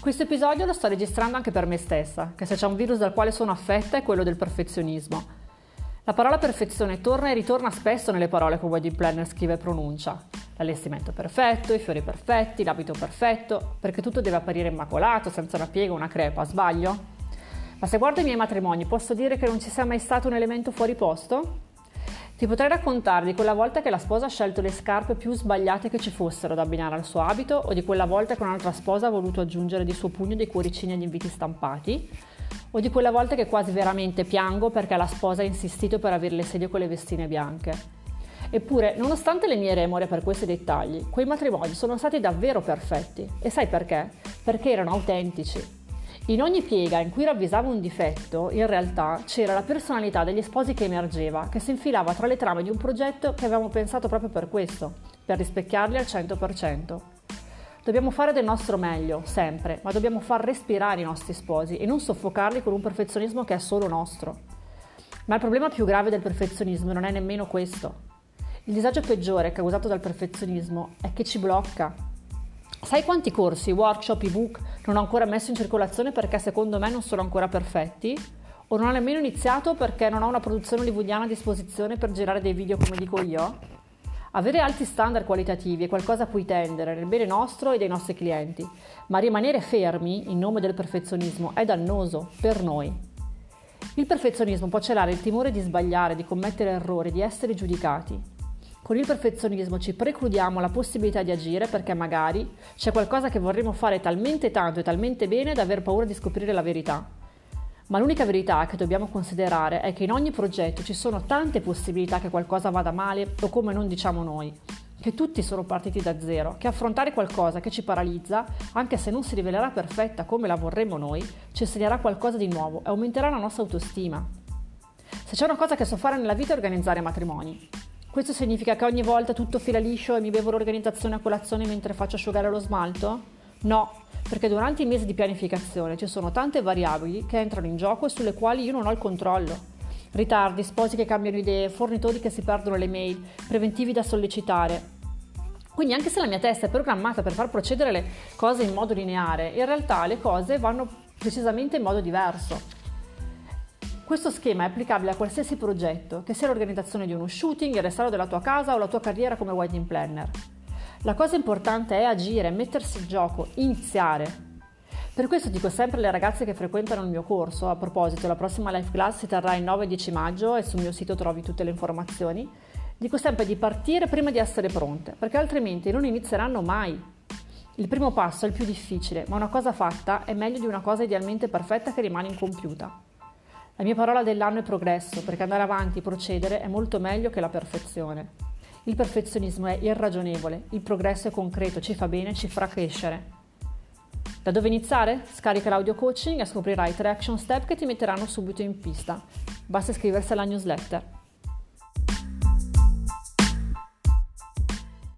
Questo episodio lo sto registrando anche per me stessa, che se c'è un virus dal quale sono affetta è quello del perfezionismo. La parola perfezione torna e ritorna spesso nelle parole che Wedding Planner scrive e pronuncia. L'allestimento perfetto, i fiori perfetti, l'abito perfetto, perché tutto deve apparire immacolato, senza una piega una crepa, sbaglio? Ma se guardo i miei matrimoni, posso dire che non ci sia mai stato un elemento fuori posto? Ti potrei raccontare di quella volta che la sposa ha scelto le scarpe più sbagliate che ci fossero da abbinare al suo abito o di quella volta che un'altra sposa ha voluto aggiungere di suo pugno dei cuoricini agli inviti stampati o di quella volta che quasi veramente piango perché la sposa ha insistito per avere le sedie con le vestine bianche. Eppure, nonostante le mie remore per questi dettagli, quei matrimoni sono stati davvero perfetti. E sai perché? Perché erano autentici, in ogni piega in cui ravvisavo un difetto, in realtà c'era la personalità degli sposi che emergeva, che si infilava tra le trame di un progetto che avevamo pensato proprio per questo, per rispecchiarli al 100%. Dobbiamo fare del nostro meglio, sempre, ma dobbiamo far respirare i nostri sposi e non soffocarli con un perfezionismo che è solo nostro. Ma il problema più grave del perfezionismo non è nemmeno questo. Il disagio peggiore causato dal perfezionismo è che ci blocca, Sai quanti corsi, workshop, ebook non ho ancora messo in circolazione perché secondo me non sono ancora perfetti? O non ho nemmeno iniziato perché non ho una produzione hollywoodiana a disposizione per girare dei video come dico io? Avere alti standard qualitativi è qualcosa a cui tendere nel bene nostro e dei nostri clienti, ma rimanere fermi in nome del perfezionismo è dannoso per noi. Il perfezionismo può celare il timore di sbagliare, di commettere errori, di essere giudicati. Con il perfezionismo ci precludiamo la possibilità di agire perché magari c'è qualcosa che vorremmo fare talmente tanto e talmente bene da aver paura di scoprire la verità. Ma l'unica verità che dobbiamo considerare è che in ogni progetto ci sono tante possibilità che qualcosa vada male o come non diciamo noi, che tutti sono partiti da zero, che affrontare qualcosa che ci paralizza, anche se non si rivelerà perfetta come la vorremmo noi, ci insegnerà qualcosa di nuovo e aumenterà la nostra autostima. Se c'è una cosa che so fare nella vita è organizzare matrimoni. Questo significa che ogni volta tutto fila liscio e mi bevo l'organizzazione a colazione mentre faccio asciugare lo smalto? No, perché durante i mesi di pianificazione ci sono tante variabili che entrano in gioco e sulle quali io non ho il controllo. Ritardi, sposi che cambiano idee, fornitori che si perdono le mail, preventivi da sollecitare. Quindi anche se la mia testa è programmata per far procedere le cose in modo lineare, in realtà le cose vanno precisamente in modo diverso. Questo schema è applicabile a qualsiasi progetto, che sia l'organizzazione di uno shooting, il restauro della tua casa o la tua carriera come wedding planner. La cosa importante è agire, mettersi in gioco, iniziare. Per questo dico sempre alle ragazze che frequentano il mio corso, a proposito, la prossima live class si terrà il 9 e 10 maggio e sul mio sito trovi tutte le informazioni, dico sempre di partire prima di essere pronte, perché altrimenti non inizieranno mai. Il primo passo è il più difficile, ma una cosa fatta è meglio di una cosa idealmente perfetta che rimane incompiuta. La mia parola dell'anno è progresso, perché andare avanti, procedere è molto meglio che la perfezione. Il perfezionismo è irragionevole, il progresso è concreto, ci fa bene, ci farà crescere. Da dove iniziare? Scarica l'audio coaching e scoprirai tre action step che ti metteranno subito in pista. Basta iscriversi alla newsletter.